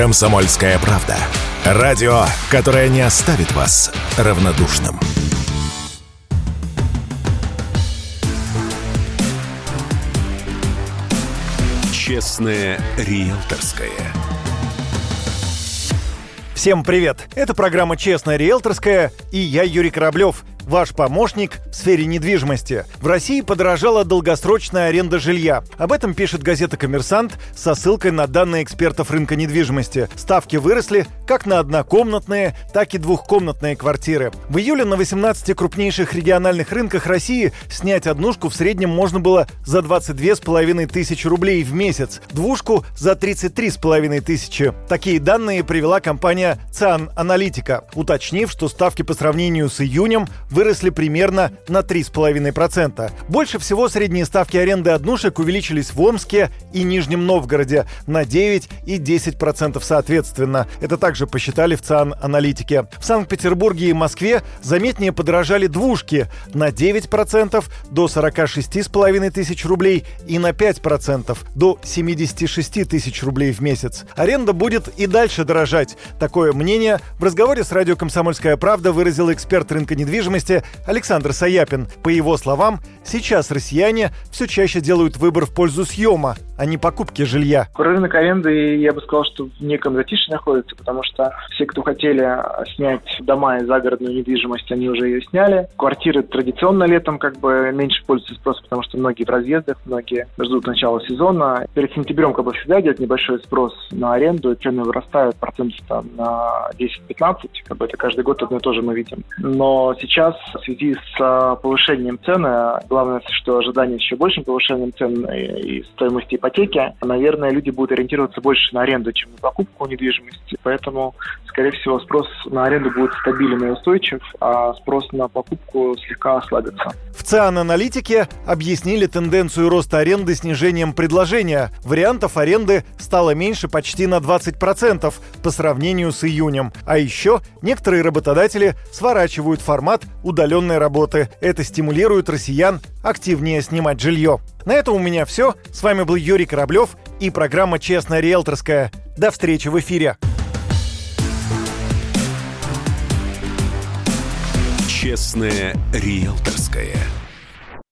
Комсомольская правда. Радио, которое не оставит вас равнодушным. Честное риэлторское. Всем привет! Это программа «Честная риэлторская» и я Юрий Кораблев – ваш помощник в сфере недвижимости. В России подорожала долгосрочная аренда жилья. Об этом пишет газета «Коммерсант» со ссылкой на данные экспертов рынка недвижимости. Ставки выросли как на однокомнатные, так и двухкомнатные квартиры. В июле на 18 крупнейших региональных рынках России снять однушку в среднем можно было за 22,5 тысячи рублей в месяц, двушку за 33,5 тысячи. Такие данные привела компания ЦИАН Аналитика, уточнив, что ставки по сравнению с июнем в выросли примерно на 3,5%. Больше всего средние ставки аренды однушек увеличились в Омске и Нижнем Новгороде на 9 и 10% соответственно. Это также посчитали в ЦАН аналитики. В Санкт-Петербурге и Москве заметнее подорожали двушки на 9% до 46,5 тысяч рублей и на 5% до 76 тысяч рублей в месяц. Аренда будет и дальше дорожать. Такое мнение в разговоре с радио «Комсомольская правда» выразил эксперт рынка недвижимости области Александр Саяпин. По его словам, сейчас россияне все чаще делают выбор в пользу съема, а не покупки жилья. Рынок аренды, я бы сказал, что в неком затишье находится, потому что все, кто хотели снять дома и загородную недвижимость, они уже ее сняли. Квартиры традиционно летом как бы меньше пользуются спросом, потому что многие в разъездах, многие ждут начала сезона. Перед сентябрем как бы всегда идет небольшой спрос на аренду, цены вырастают процентов там на 10-15, как бы это каждый год одно и то же мы видим. Но сейчас в связи с а, повышением цены, главное, что ожидание еще большим повышением цен и стоимости ипотеки, наверное, люди будут ориентироваться больше на аренду, чем на покупку недвижимости. Поэтому, скорее всего, спрос на аренду будет стабилен и устойчив, а спрос на покупку слегка ослабится. В ЦИАН аналитике объяснили тенденцию роста аренды снижением предложения. Вариантов аренды стало меньше почти на 20% по сравнению с июнем. А еще некоторые работодатели сворачивают формат удаленной работы. Это стимулирует россиян активнее снимать жилье. На этом у меня все. С вами был Юрий Кораблев и программа «Честная риэлторская». До встречи в эфире. «Честная риэлторская».